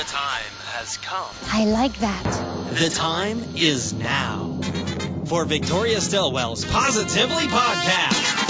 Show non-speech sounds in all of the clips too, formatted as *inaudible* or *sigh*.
The time has come. I like that. The time is now for Victoria Stilwell's Positively Podcast.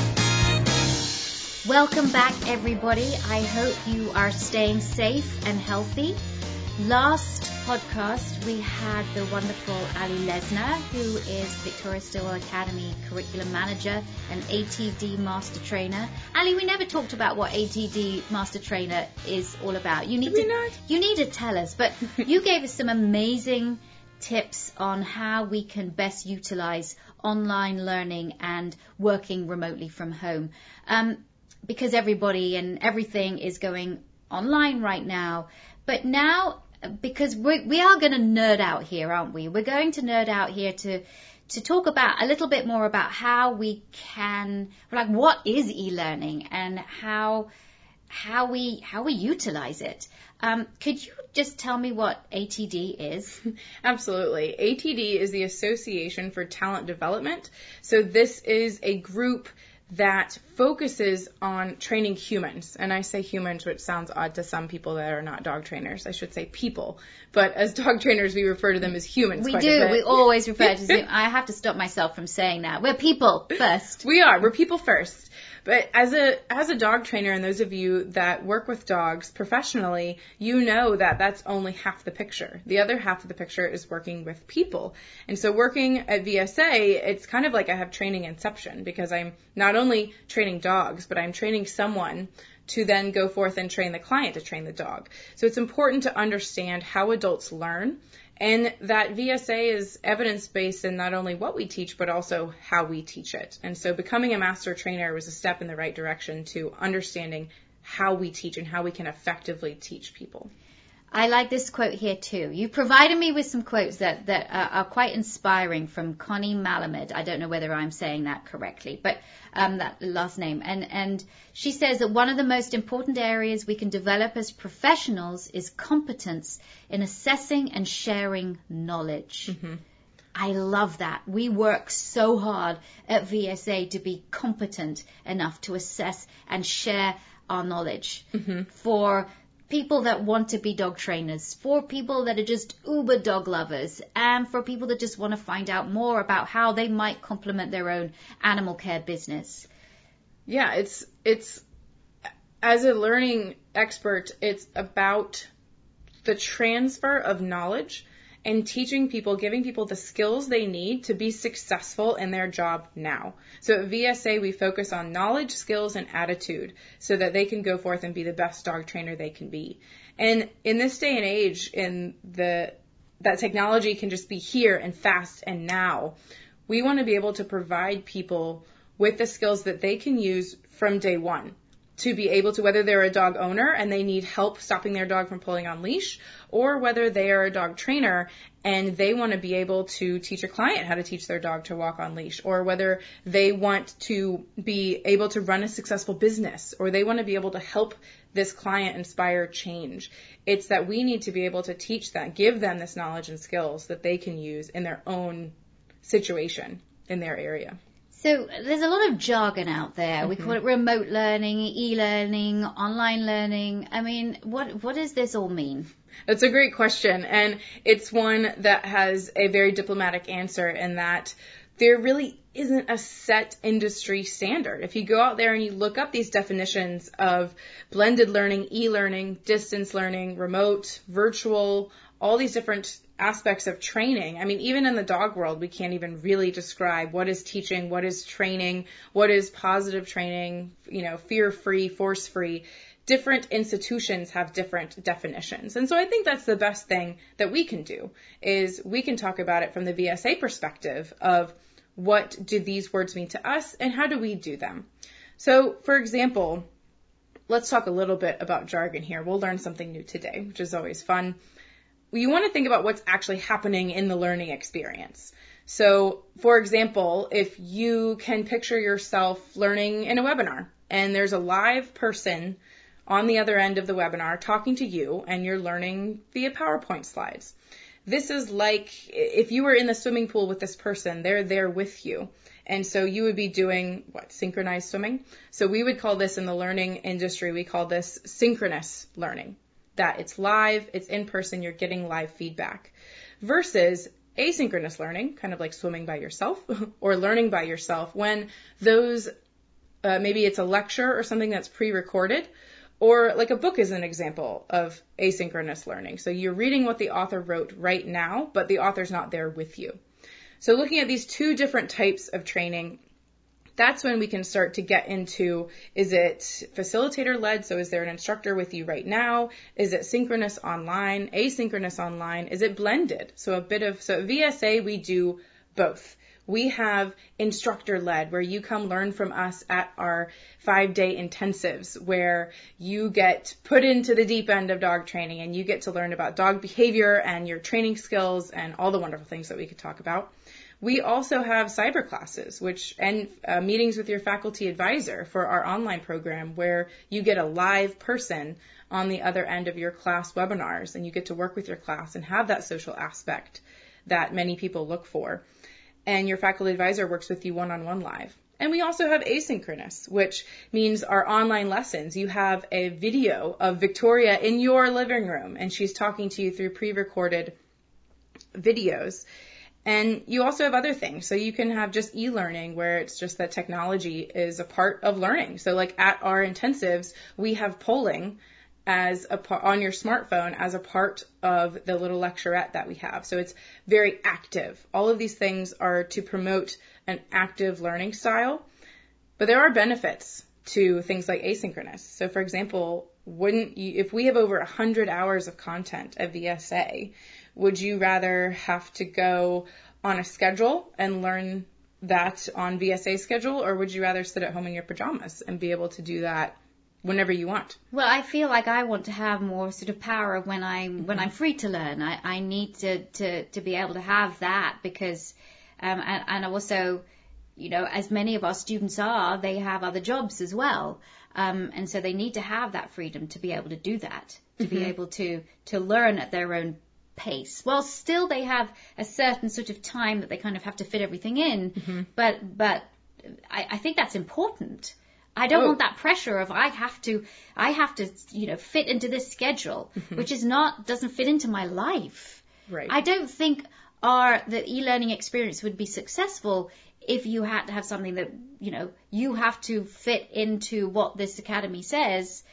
Welcome back, everybody. I hope you are staying safe and healthy. Last podcast, we had the wonderful Aly Lesnar, who is Victoria Stilwell Academy Curriculum Manager and ATD Master Trainer. Aly, we never talked about what ATD Master Trainer is all about. You need Did to you need to tell us, but you *laughs* gave us some amazing tips on how we can best utilize online learning and working remotely from home. Um, because everybody and everything is going online right now. But now, because we, we are going to nerd out here, aren't we? We're going to nerd out here to to talk about a little bit more about how we can, like, what is e-learning and how how we how we utilize it. Um, could you just tell me what ATD is? *laughs* Absolutely. ATD is the Association for Talent Development. So this is a group that focuses on training humans. And I say humans, which sounds odd to some people that are not dog trainers. I should say people. But as *laughs* dog trainers, we refer to them as humans. We quite a do. We always refer to *laughs* them. I have to stop myself from saying that. We're people first. We are. We're people first. But as a as a dog trainer, and those of you that work with dogs professionally, you know that that's only half the picture. The other half of the picture is working with people. And so, working at VSA, it's kind of like I have training inception because I'm not only training dogs, but I'm training someone to then go forth and train the client to train the dog. So it's important to understand how adults learn and that VSA is evidence based in not only what we teach, but also how we teach it. And so becoming a master trainer was a step in the right direction to understanding how we teach and how we can effectively teach people. I like this quote here too. You provided me with some quotes that, that are, are quite inspiring from Connie Malamed. I don't know whether I'm saying that correctly, but um, that last name. And, and she says that one of the most important areas we can develop as professionals is competence in assessing and sharing knowledge. I love that. We work so hard at VSA to be competent enough to assess and share our knowledge for people that want to be dog trainers, for people that are just uber dog lovers, and for people that just want to find out more about how they might complement their own animal care business. Yeah, it's it's as a learning expert, it's about the transfer of knowledge and teaching people, giving people the skills they need to be successful in their job now. So at VSA, we focus on knowledge, skills, and attitude so that they can go forth and be the best dog trainer they can be. And in this day and age, in the that technology can just be here and fast and now, we want to be able to provide people with the skills that they can use from day one to be able to, whether they're a dog owner and they need help stopping their dog from pulling on leash, or whether they are a dog trainer and they want to be able to teach a client how to teach their dog to walk on leash, or whether they want to be able to run a successful business, or they want to be able to help this client inspire change. It's that we need to be able to teach them, give them this knowledge and skills that they can use in their own situation in their area. So there's a lot of jargon out there. We mm-hmm. call it remote learning, e-learning, online learning. I mean, what what does this all mean? That's a great question, and it's one that has a very diplomatic answer in that there really isn't a set industry standard. If you go out there and you look up these definitions of blended learning, e-learning, distance learning, remote, virtual, all these different aspects of training. I mean, even in the dog world, we can't even really describe what is teaching, what is training, what is positive training, you know, fear free, force free. Different institutions have different definitions. And so I think that's the best thing that we can do is we can talk about it from the VSA perspective of what do these words mean to us and how do we do them? So, for example, let's talk a little bit about jargon here. We'll learn something new today, which is always fun. You want to think about what's actually happening in the learning experience. So, for example, if you can picture yourself learning in a webinar and there's a live person on the other end of the webinar talking to you and you're learning via PowerPoint slides. This is like if you were in the swimming pool with this person, they're there with you. And so you would be doing what? Synchronized swimming. So we would call this in the learning industry, we call this synchronous learning. That it's live, it's in person, you're getting live feedback. Versus asynchronous learning, kind of like swimming by yourself *laughs* or learning by yourself, when those, uh, maybe it's a lecture or something that's pre-recorded, or like a book is an example of asynchronous learning. So you're reading what the author wrote right now, but the author's not there with you. So looking at these two different types of training, that's when we can start to get into is it facilitator led? So is there an instructor with you right now? Is it synchronous online, asynchronous online? Is it blended? So a bit of, so at VSA we do both. We have instructor led where you come learn from us at our five day intensives where you get put into the deep end of dog training and you get to learn about dog behavior and your training skills and all the wonderful things that we could talk about. We also have cyber classes, which and uh, meetings with your faculty advisor for our online program, where you get a live person on the other end of your class webinars, and you get to work with your class and have that social aspect that many people look for and your faculty advisor works with you one on one live. And we also have asynchronous, which means our online lessons. You have a video of Victoria in your living room, and she's talking to you through pre recorded videos. And you also have other things. So you can have just e-learning where it's just that technology is a part of learning. So like at our intensives, we have polling as a on your smartphone as a part of the little lecturette that we have. So it's very active. All of these things are to promote an active learning style, but there are benefits to things like asynchronous. So for example, wouldn't you, if we have over 100 hours of content at VSA, would you rather have to go on a schedule and learn that on VSA schedule, or would you rather sit at home in your pajamas and be able to do that whenever you want. Well, I feel like I want to have more sort of power when I'm mm-hmm. when I'm free to learn. I, I need to, to to be able to have that because um and, and also you know as many of our students are they have other jobs as well um and so they need to have that freedom to be able to do that to mm-hmm. be able to to learn at their own pace while still they have a certain sort of time that they kind of have to fit everything in mm-hmm. but but I, I think that's important I don't oh. want that pressure of I have to, I have to, you know, fit into this schedule, mm-hmm. which is not, doesn't fit into my life. Right. I don't think our, the e-learning experience would be successful if you had to have something that, you know, you have to fit into what this academy says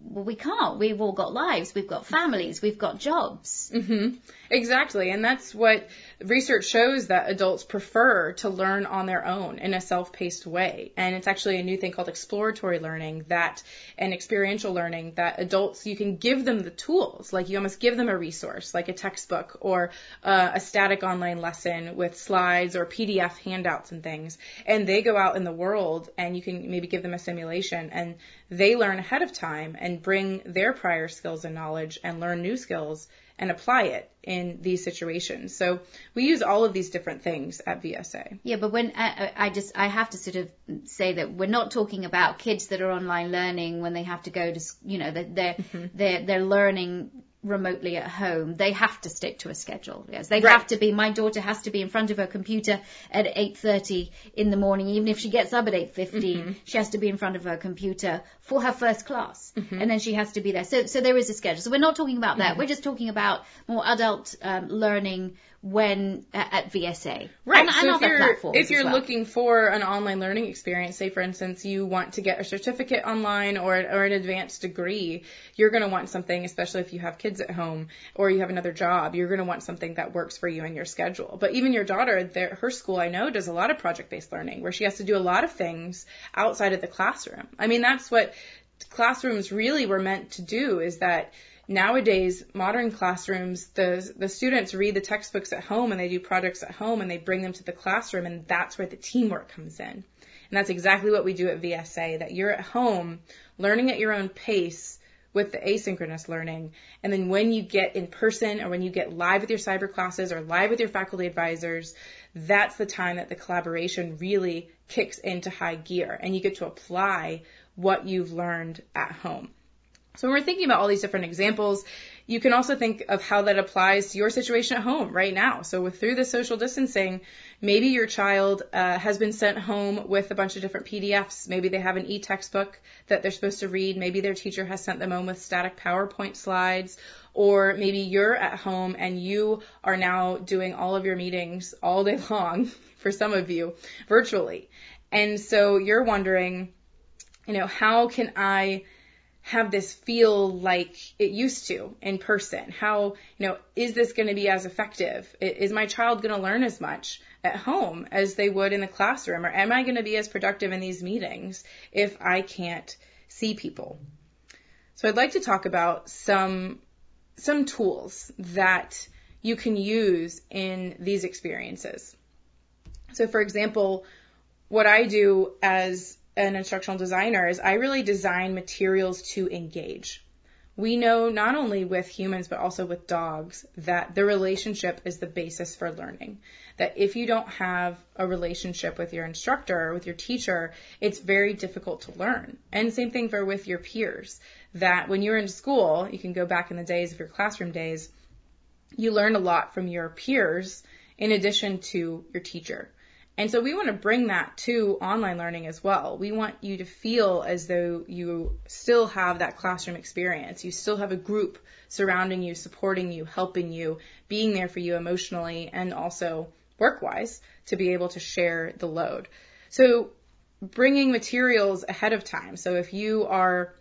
well, we can't. We've all got lives. We've got families. We've got jobs. Mm-hmm. Exactly. And that's what research shows that adults prefer to learn on their own in a self-paced way. And it's actually a new thing called exploratory learning that and experiential learning that adults, you can give them the tools. Like you almost give them a resource, like a textbook or uh, a static online lesson with slides or PDF handouts and things. And they go out in the world and you can maybe give them a simulation and they learn ahead of time and bring their prior skills and knowledge and learn new skills and apply it in these situations. So we use all of these different things at VSA. Yeah, but when I, I, just I have to sort of say that we're not talking about kids that are online learning when they have to go to you know they're they're mm-hmm. they're, they're learning remotely at home, they have to stick to a schedule. Yes, they right. have to be. My daughter has to be in front of her computer at 8:30 in the morning, even if she gets up at 8:15. Mm-hmm. She has to be in front of her computer for her first class, mm-hmm. and then she has to be there. So, so there is a schedule. So we're not talking about that. Mm-hmm. We're just talking about more adult um, learning when uh, at VSA. Right. And, so and if you're if you're well. looking for an online learning experience, say for instance you want to get a certificate online or or an advanced degree, you're going to want something, especially if you have kids at home or you have another job, you're going to want something that works for you and your schedule. But even your daughter, her school I know does a lot of project based learning where she has to do a lot of things outside of the classroom. I mean that's what classrooms really were meant to do is that nowadays modern classrooms the the students read the textbooks at home and they do projects at home and they bring them to the classroom and that's where the teamwork comes in and that's exactly what we do at VSA that you're at home learning at your own pace with the asynchronous learning. And then when you get in person or when you get live with your cyber classes or live with your faculty advisors, that's the time that the collaboration really kicks into high gear and you get to apply what you've learned at home. So when we're thinking about all these different examples, you can also think of how that applies to your situation at home right now. So with through the social distancing, maybe your child uh, has been sent home with a bunch of different PDFs. Maybe they have an e-textbook that they're supposed to read. Maybe their teacher has sent them home with static PowerPoint slides. Or maybe you're at home and you are now doing all of your meetings all day *laughs* long, for some of you, virtually. And so you're wondering, you know, how can I have this feel like it used to in person? How, you know, is this going to be as effective? Is my child going to learn as much at home as they would in the classroom? Or am I going to be as productive in these meetings if I can't see people? So I'd like to talk about some, some tools that you can use in these experiences. So for example, what I do as an instructional designer is I really design materials to engage. We know not only with humans but also with dogs that the relationship is the basis for learning. That if you don't have a relationship with your instructor or with your teacher, it's very difficult to learn. And same thing for with your peers. That when you're in school, you can go back in the days of your classroom days, you learn a lot from your peers in addition to your teacher. And so we want to bring that to online learning as well. We want you to feel as though you still have that classroom experience. You still have a group surrounding you, supporting you, helping you, being there for you emotionally and also work wise to be able to share the load. So bringing materials ahead of time. So if you are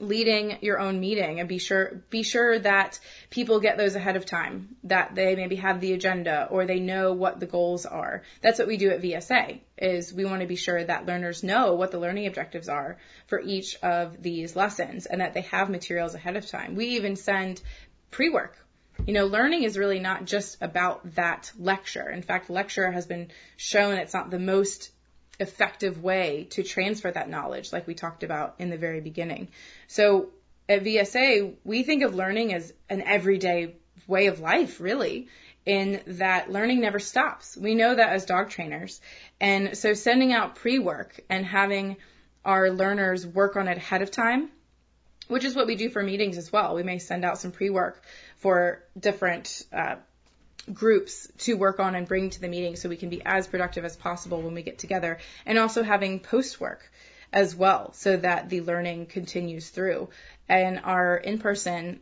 leading your own meeting and be sure be sure that people get those ahead of time that they maybe have the agenda or they know what the goals are. That's what we do at VSA is we want to be sure that learners know what the learning objectives are for each of these lessons and that they have materials ahead of time. We even send pre-work. You know, learning is really not just about that lecture. In fact, lecture has been shown it's not the most effective way to transfer that knowledge, like we talked about in the very beginning. So at VSA, we think of learning as an everyday way of life, really, in that learning never stops. We know that as dog trainers. And so sending out pre-work and having our learners work on it ahead of time, which is what we do for meetings as well. We may send out some pre-work for different uh, groups to work on and bring to the meeting so we can be as productive as possible when we get together and also having post work as well so that the learning continues through. And our in-person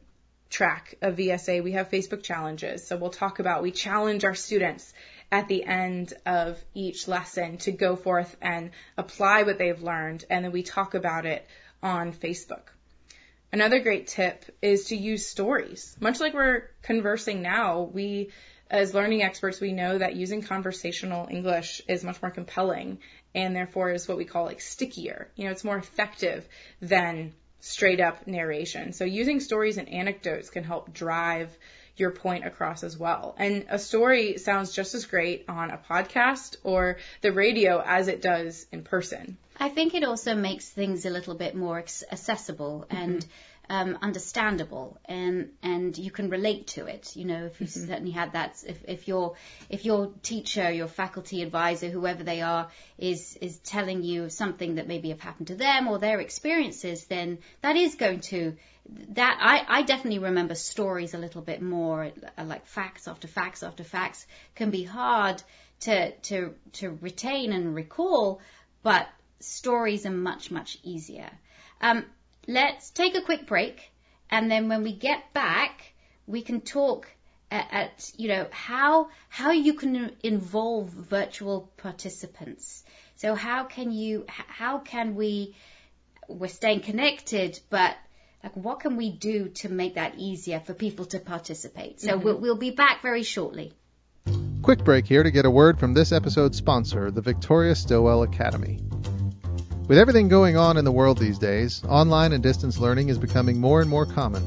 track of VSA, we have Facebook challenges. So we'll talk about, we challenge our students at the end of each lesson to go forth and apply what they've learned. And then we talk about it on Facebook. Another great tip is to use stories. Much like we're conversing now, we as learning experts, we know that using conversational English is much more compelling and therefore is what we call like stickier. You know, it's more effective than straight up narration. So using stories and anecdotes can help drive your point across as well. And a story sounds just as great on a podcast or the radio as it does in person. I think it also makes things a little bit more accessible and mm-hmm um, understandable and and you can relate to it. You know, if you mm-hmm. certainly had that, if if your if your teacher, your faculty advisor, whoever they are, is is telling you something that maybe have happened to them or their experiences, then that is going to that I, I definitely remember stories a little bit more like facts after facts after facts can be hard to to to retain and recall, but stories are much much easier. Um, let's take a quick break, and then when we get back, we can talk at, at, you know how how you can involve virtual participants. So how can you how can we we're staying connected, but like what can we do to make that easier for people to participate? So mm-hmm. we'll, we'll be back very shortly. Quick break here to get a word from this episode's sponsor, the Victoria Stilwell Academy. With everything going on in the world these days, online and distance learning is becoming more and more common.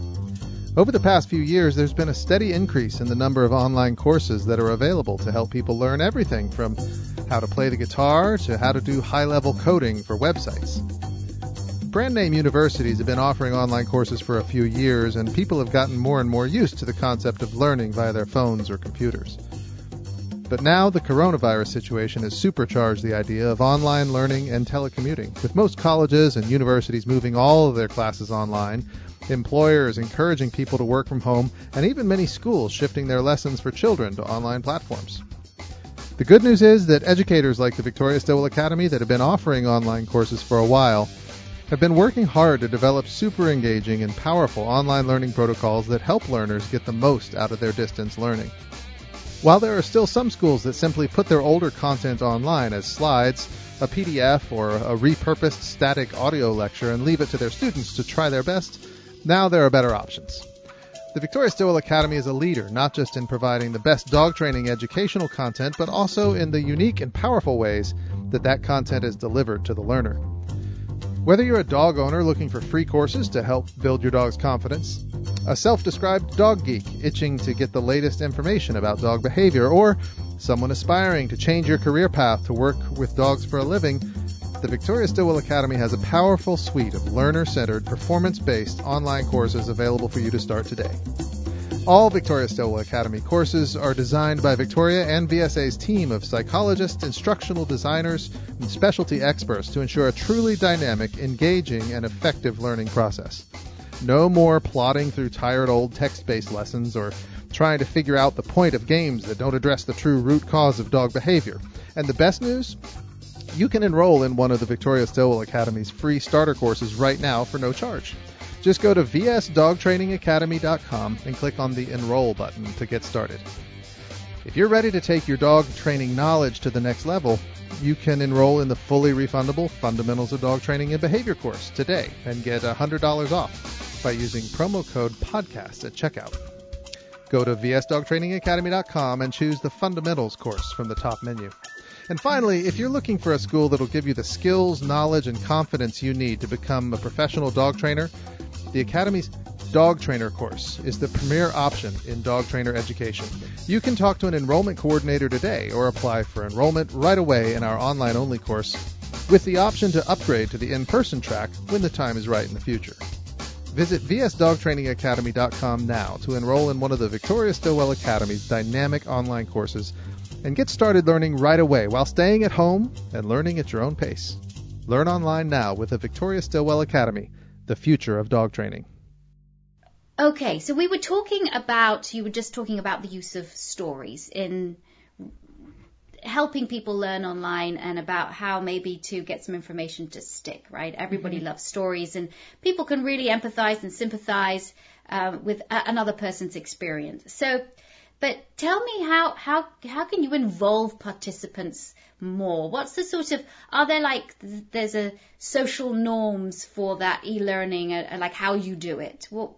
Over the past few years, there's been a steady increase in the number of online courses that are available to help people learn everything from how to play the guitar to how to do high level coding for websites. Brand name universities have been offering online courses for a few years, and people have gotten more and more used to the concept of learning via their phones or computers. But now the coronavirus situation has supercharged the idea of online learning and telecommuting, with most colleges and universities moving all of their classes online, employers encouraging people to work from home, and even many schools shifting their lessons for children to online platforms. The good news is that educators like the Victoria Stilwell Academy that have been offering online courses for a while have been working hard to develop super engaging and powerful online learning protocols that help learners get the most out of their distance learning. While there are still some schools that simply put their older content online as slides, a PDF, or a repurposed static audio lecture and leave it to their students to try their best, now there are better options. The Victoria Stilwell Academy is a leader not just in providing the best dog training educational content, but also in the unique and powerful ways that that content is delivered to the learner. Whether you're a dog owner looking for free courses to help build your dog's confidence, a self described dog geek itching to get the latest information about dog behavior, or someone aspiring to change your career path to work with dogs for a living, the Victoria Stilwell Academy has a powerful suite of learner centered, performance based online courses available for you to start today. All Victoria Stilwell Academy courses are designed by Victoria and VSA's team of psychologists, instructional designers, and specialty experts to ensure a truly dynamic, engaging, and effective learning process. No more plodding through tired old text based lessons or trying to figure out the point of games that don't address the true root cause of dog behavior. And the best news? You can enroll in one of the Victoria Stilwell Academy's free starter courses right now for no charge. Just go to vsdogtrainingacademy.com and click on the Enroll button to get started. If you're ready to take your dog training knowledge to the next level, you can enroll in the fully refundable Fundamentals of Dog Training and Behavior course today and get $100 off by using promo code PODCAST at checkout. Go to vsdogtrainingacademy.com and choose the Fundamentals course from the top menu. And finally, if you're looking for a school that'll give you the skills, knowledge, and confidence you need to become a professional dog trainer, the Academy's Dog Trainer course is the premier option in dog trainer education. You can talk to an enrollment coordinator today or apply for enrollment right away in our online only course with the option to upgrade to the in person track when the time is right in the future. Visit vsdogtrainingacademy.com now to enroll in one of the Victoria Stilwell Academy's dynamic online courses and get started learning right away while staying at home and learning at your own pace. Learn online now with the Victoria Stilwell Academy, the future of dog training. Okay, so we were talking about, you were just talking about the use of stories in helping people learn online and about how maybe to get some information to stick, right? Everybody loves stories and people can really empathize and sympathize uh, with a- another person's experience. So, but tell me how, how, how can you involve participants more? What's the sort of, are there like, there's a social norms for that e-learning, uh, like how you do it? What,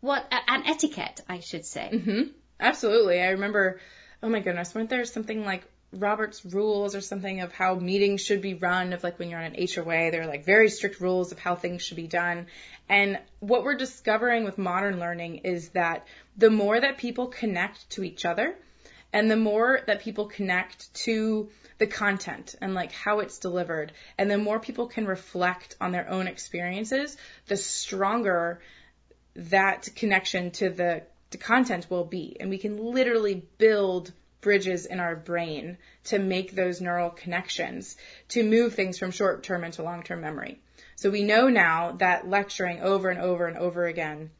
what, an etiquette, I should say. hmm Absolutely. I remember, oh my goodness, weren't there something like Robert's rules or something of how meetings should be run of like when you're on an HOA, there are like very strict rules of how things should be done. And what we're discovering with modern learning is that the more that people connect to each other and the more that people connect to the content and like how it's delivered and the more people can reflect on their own experiences, the stronger that connection to the, the content will be. And we can literally build bridges in our brain to make those neural connections to move things from short term into long term memory. So we know now that lecturing over and over and over again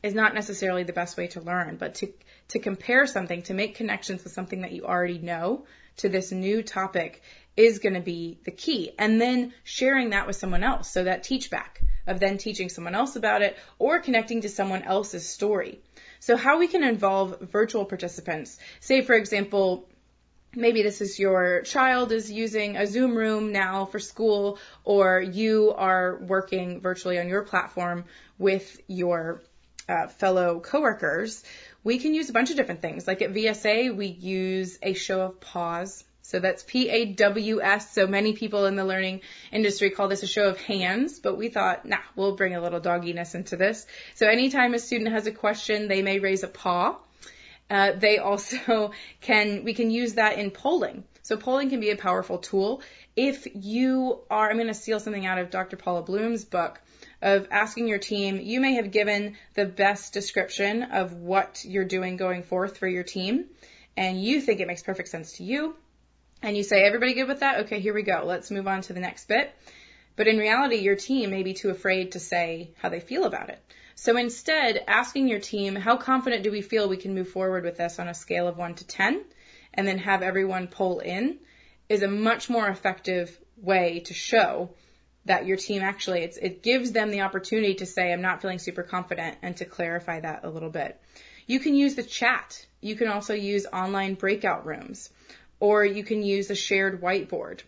is not necessarily the best way to learn, but to, to compare something, to make connections with something that you already know to this new topic is going to be the key. And then sharing that with someone else. So that teach back of then teaching someone else about it or connecting to someone else's story. So how we can involve virtual participants. Say, for example, maybe this is your child is using a Zoom room now for school, or you are working virtually on your platform with your uh, fellow coworkers. We can use a bunch of different things. Like at VSA, we use a show of paws. So that's P-A-W-S. So many people in the learning industry call this a show of hands, but we thought, nah, we'll bring a little dogginess into this. So anytime a student has a question, they may raise a paw. Uh, they *laughs* also can, we can use that in polling. So polling can be a powerful tool. if you are, I'm going to steal something out of Dr. Paula Bloom's book of asking your team, you may have given the best description of what you're doing going forth for your team, and you think it makes perfect sense to you. And you say, everybody good with that? Okay, here we go. Let's move on to the next bit. But in reality, your team may be too afraid to say how they feel about it. So instead, asking your team, how confident do we feel we can move forward with this on a scale of 1 to 10, and then have everyone pull in, is a much more effective way to show that your team actually, it gives them the opportunity to say, I'm not feeling super confident, and to clarify that a little bit. You can use the chat. You can also use online breakout rooms, or you can use a shared whiteboard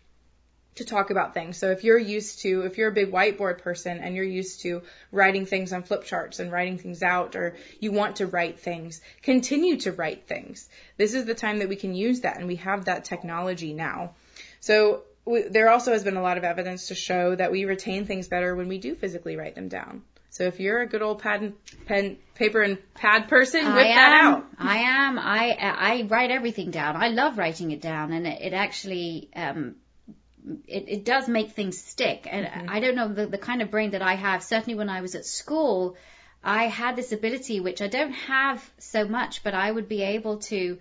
to talk about things. So if you're used to, if you're a big whiteboard person and you're used to writing things on flip charts and writing things out, or you want to write things, continue to write things. This is the time that we can use that, and we have that technology now. So we, there also has been a lot of evidence to show that we retain things better when we do physically write them down. So if you're a good old pad and pen, paper and pad person, whip I am, that out. *laughs* I am. I I write everything down. I love writing it down, and it, it actually um, it, it does make things stick. And Mm-hmm. I don't know the, the kind of brain that I have. Certainly when I was at school, I had this ability, which I don't have so much, but I would be able to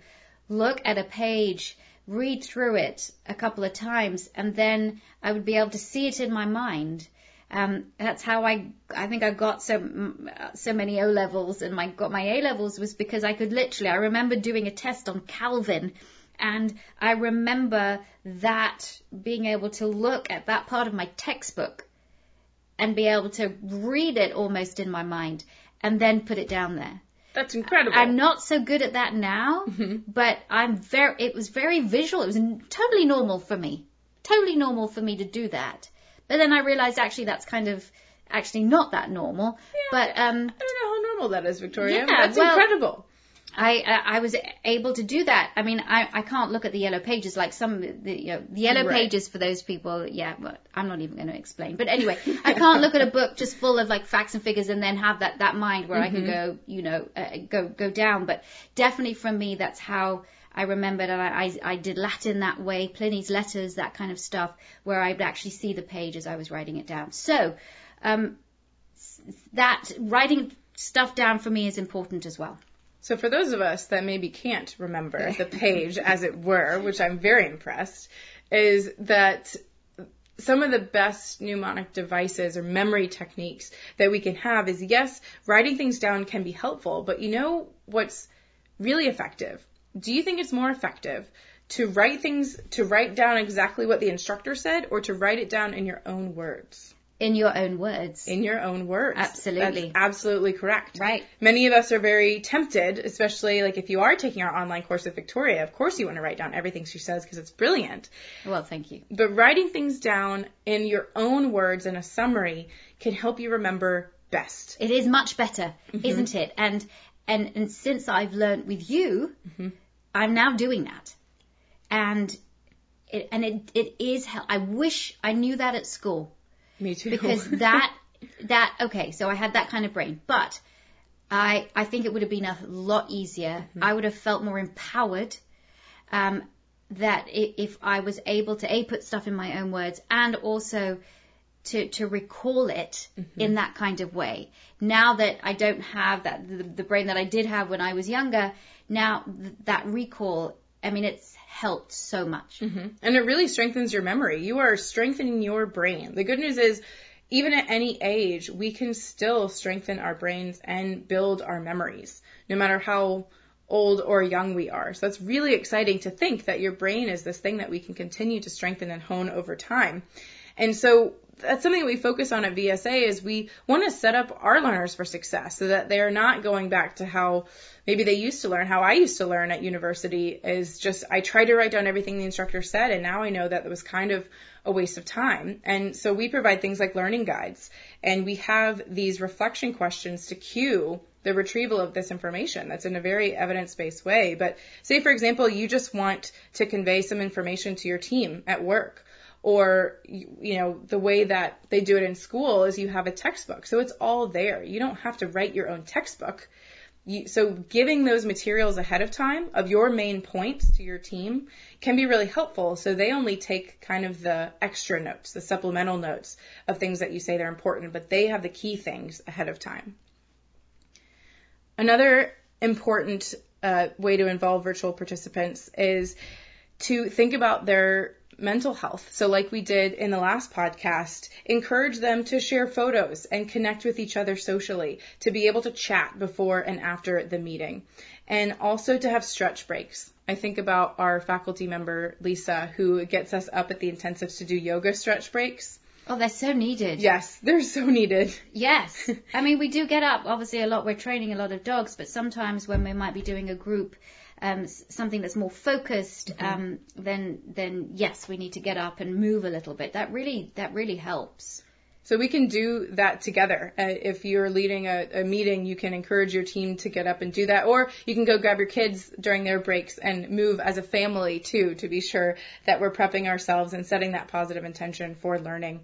look at a page, read through it a couple of times, and then I would be able to see it in my mind. Um, that's how I, I think I got so, mm, so many O levels and my, got my A levels was because I could literally, I remember doing a test on Calvin and I remember that being able to look at that part of my textbook and be able to read it almost in my mind and then put it down there. That's incredible. I'm not so good at that now, but I'm very, it was very visual. It was totally normal for me. Totally normal for me to do that. But then I realized actually that's kind of actually not that normal. Yeah, But um I don't know how normal that is, Victoria. Yeah, that's well- incredible. I I was able to do that. I mean, I I can't look at the yellow pages like some the you know the yellow Right. pages for those people. Yeah, but I'm not even going to explain. But anyway, I can't look at a book just full of like facts and figures and then have that that mind where I can go you know uh, go go down. But definitely from me, that's how. I remembered and I, I, I did Latin that way, Pliny's letters, that kind of stuff, where I would actually see the page as I was writing it down. So, um, that writing stuff down for me is important as well. So for those of us that maybe can't remember *laughs* the page as it were, which I'm very impressed, is that some of the best mnemonic devices or memory techniques that we can have is yes, writing things down can be helpful, but you know what's really effective? Do you think it's more effective to write things, to write down exactly what the instructor said or to write it down in your own words? In your own words. In your own words. Absolutely. That's absolutely correct. Right. Many of us are very tempted, especially like if you are taking our online course with Victoria, of course you want to write down everything she says because it's brilliant. Well, thank you. But writing things down in your own words in a summary can help you remember best. It is much better, mm-hmm. isn't it? And and and since I've learned with you, mm-hmm. I'm now doing that, and it and it it is. I wish I knew that at school Me too. because *laughs* that that okay. So I had that kind of brain, but I I think it would have been a lot easier. I would have felt more empowered. Um, that if I was able to a put stuff in my own words and also to to recall it in that kind of way. Now that I don't have that the, the brain that I did have when I was younger, now th- that recall, I mean, it's helped so much. Mm-hmm. and it really strengthens your memory. You are strengthening your brain. The good news is, even at any age, we can still strengthen our brains and build our memories, no matter how old or young we are. So that's really exciting to think that your brain is this thing that we can continue to strengthen and hone over time. And so that's something we focus on at VSA is we want to set up our learners for success so that they're not going back to how maybe they used to learn, how I used to learn at university is just I tried to write down everything the instructor said and now I know that it was kind of a waste of time. And so we provide things like learning guides and we have these reflection questions to cue the retrieval of this information that's in a very evidence-based way. But say for example, you just want to convey some information to your team at work or you know the way that they do it in school is you have a textbook so it's all there you don't have to write your own textbook You, so giving those materials ahead of time of your main points to your team can be really helpful. So they only take kind of the extra notes, the supplemental notes of things that you say they're important, but they have the key things ahead of time. Another important uh, way to involve virtual participants is to think about their mental health. So, like we did in the last podcast, encourage them to share photos and connect with each other socially, to be able to chat before and after the meeting, and also to have stretch breaks. I think about our faculty member, Lisa, who gets us up at the intensives to do yoga stretch breaks. Oh, they're so needed. Yes, they're so needed. Yes. *laughs* I mean, we do get up, obviously, a lot. We're training a lot of dogs, but sometimes when we might be doing a group, um, something that's more focused, um, then, then yes, we need to get up and move a little bit. That really, that really helps. So we can do that together. Uh, if you're leading a, a meeting, you can encourage your team to get up and do that, or you can go grab your kids during their breaks and move as a family too, to be sure that we're prepping ourselves and setting that positive intention for learning.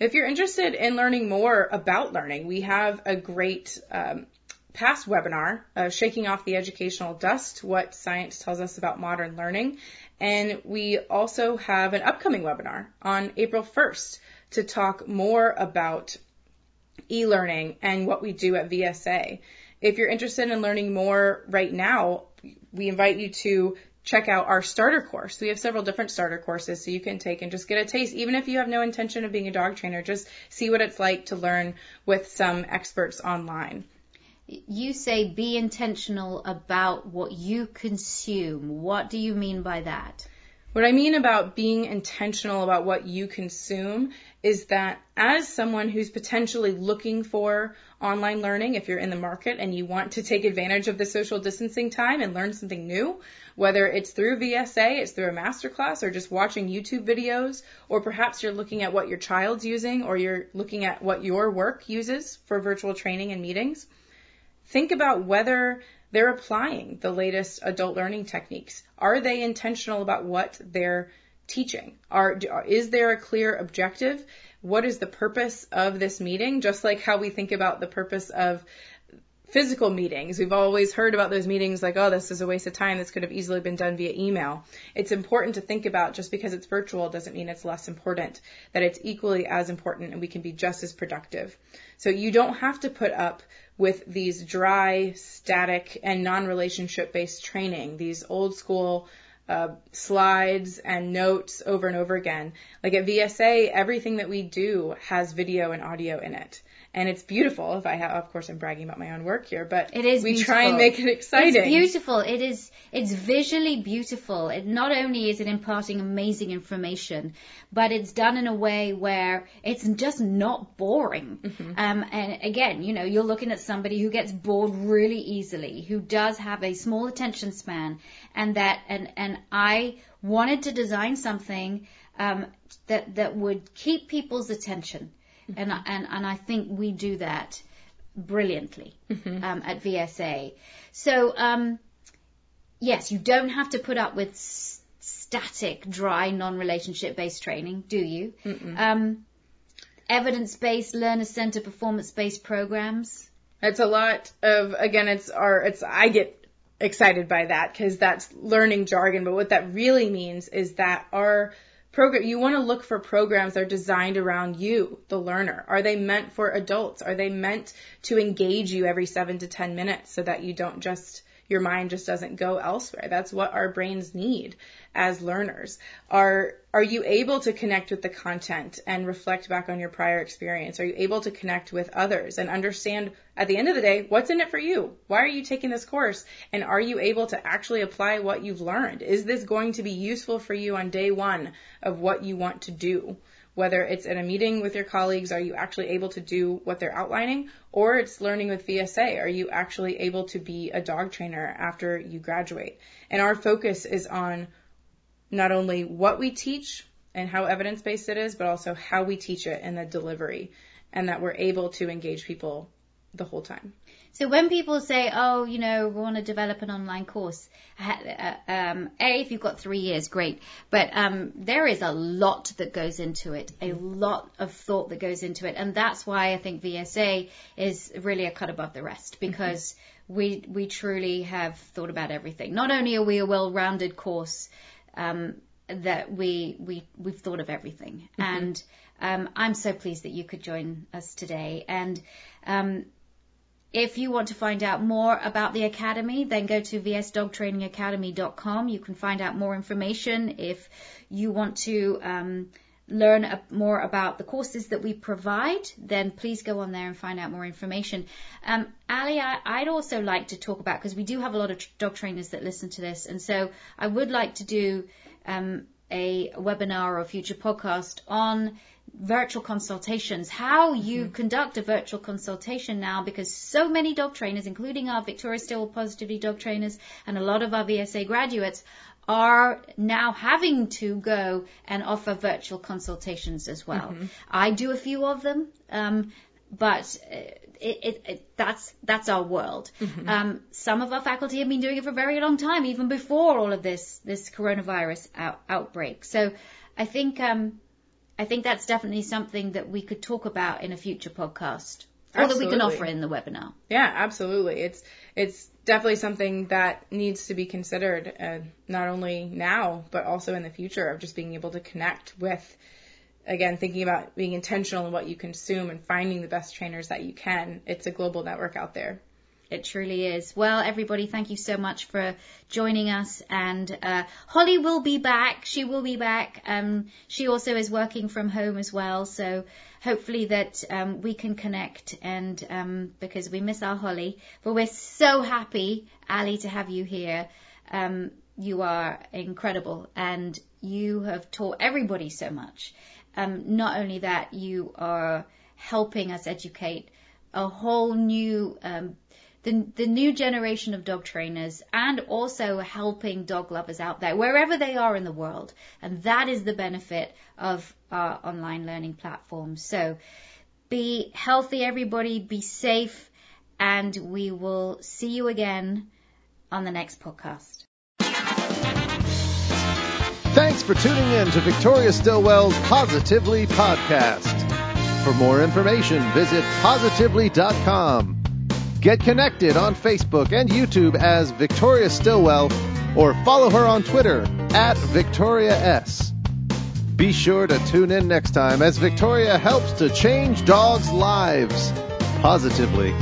If you're interested in learning more about learning, we have a great um, past webinar, uh, Shaking Off the Educational Dust, What Science Tells Us About Modern Learning. And we also have an upcoming webinar on April 1st to talk more about e-learning and what we do at VSA. If you're interested in learning more right now, we invite you to check out our starter course. We have several different starter courses so you can take and just get a taste. Even if you have no intention of being a dog trainer, just see what it's like to learn with some experts online. You say be intentional about what you consume. What do you mean by that? What I mean about being intentional about what you consume is that as someone who's potentially looking for online learning, if you're in the market and you want to take advantage of the social distancing time and learn something new, whether it's through VSA, it's through a masterclass, or just watching YouTube videos, or perhaps you're looking at what your child's using, or you're looking at what your work uses for virtual training and meetings, think about whether they're applying the latest adult learning techniques. Are they intentional about what they're teaching? Are, is there a clear objective? What is the purpose of this meeting? Just like how we think about the purpose of physical meetings. We've always heard about those meetings like, oh, this is a waste of time. This could have easily been done via email. It's important to think about just because it's virtual doesn't mean it's less important, that it's equally as important and we can be just as productive. So you don't have to put up with these dry, static, and non-relationship based training, these old school uh, slides and notes over and over again. Like at VSA, everything that we do has video and audio in it. And it's beautiful. If I have, of course, I'm bragging about my own work here, but it is we beautiful. try and make it exciting. It's beautiful. It is. It's visually beautiful. It not only is it imparting amazing information, but it's done in a way where it's just not boring. Mm-hmm. Um, and again, you know, you're looking at somebody who gets bored really easily, who does have a small attention span, and that and and I wanted to design something um, that that would keep people's attention and and and I think we do that brilliantly um, at VSA. So um, yes, you don't have to put up with s- static, dry, non-relationship based training, do you? Um, evidence-based, learner-centered, performance-based programs. It's a lot of again. It's our. It's I get excited by that because that's learning jargon. But what that really means is that our program you want to look for programs that are designed around you the learner. Are they meant for adults? Are they meant to engage you every 7 to 10 minutes so that you don't just your mind just doesn't go elsewhere. That's what our brains need as learners. Are are you able to connect with the content and reflect back on your prior experience? Are you able to connect with others and understand at the end of the day what's in it for you? Why are you taking this course? And are you able to actually apply what you've learned? Is this going to be useful for you on day 1 of what you want to do whether it's in a meeting with your colleagues, are you actually able to do what they're outlining? Or it's learning with VSA, are you actually able to be a dog trainer after you graduate? And our focus is on not only what we teach and how evidence based it is, but also how we teach it and the delivery, and that we're able to engage people the whole time. So when people say, "Oh, you know, we want to develop an online course," uh, um, a if you've got three years, great. But um, there is a lot that goes into it, a lot of thought that goes into it, and that's why I think VSA is really a cut above the rest because we we truly have thought about everything. Not only are we a well-rounded course, um, that we we we've thought of everything, and um, I'm so pleased that you could join us today. And um, if you want to find out more about the Academy, then go to vsdogtrainingacademy.com. You can find out more information. If you want to um, learn a, more about the courses that we provide, then please go on there and find out more information. Um, Aly, I, would also like to talk about, because we do have a lot of dog trainers that listen to this, and so I would like to do um, a webinar or a future podcast on virtual consultations, how you mm-hmm. conduct a virtual consultation now, because so many dog trainers, including our Victoria Stilwell Positively dog trainers and a lot of our VSA graduates, are now having to go and offer virtual consultations as well. Mm-hmm. I do a few of them, um, but uh, it, it, that's that's our world. Mm-hmm. Um, some of our faculty have been doing it for a very long time, even before all of this this coronavirus out, outbreak. So I think um, I think that's definitely something that we could talk about in a future podcast, or absolutely. that we can offer in the webinar. Yeah, absolutely. It's it's definitely something that needs to be considered, uh, not only now but also in the future of just being able to connect with. Again, thinking about being intentional in what you consume and finding the best trainers that you can. It's a global network out there. It truly is. Well, everybody, thank you so much for joining us. And uh, Holly will be back. She will be back. Um, she also is working from home as well. So hopefully that um, we can connect. And um, because we miss our Holly, but we're so happy, Aly, to have you here. Um, you are incredible, and you have taught everybody so much. Um, not only that, you are helping us educate a whole new um, the, the new generation of dog trainers and also helping dog lovers out there, wherever they are in the world. And that is the benefit of our online learning platform So be healthy, everybody, be safe, and we will see you again on the next podcast. Thanks for tuning in to Victoria Stilwell's Positively Podcast. For more information, visit positively.com. Get connected on Facebook and YouTube as Victoria Stilwell or follow her on Twitter at Victoria S. Be sure to tune in next time as Victoria helps to change dogs' lives positively.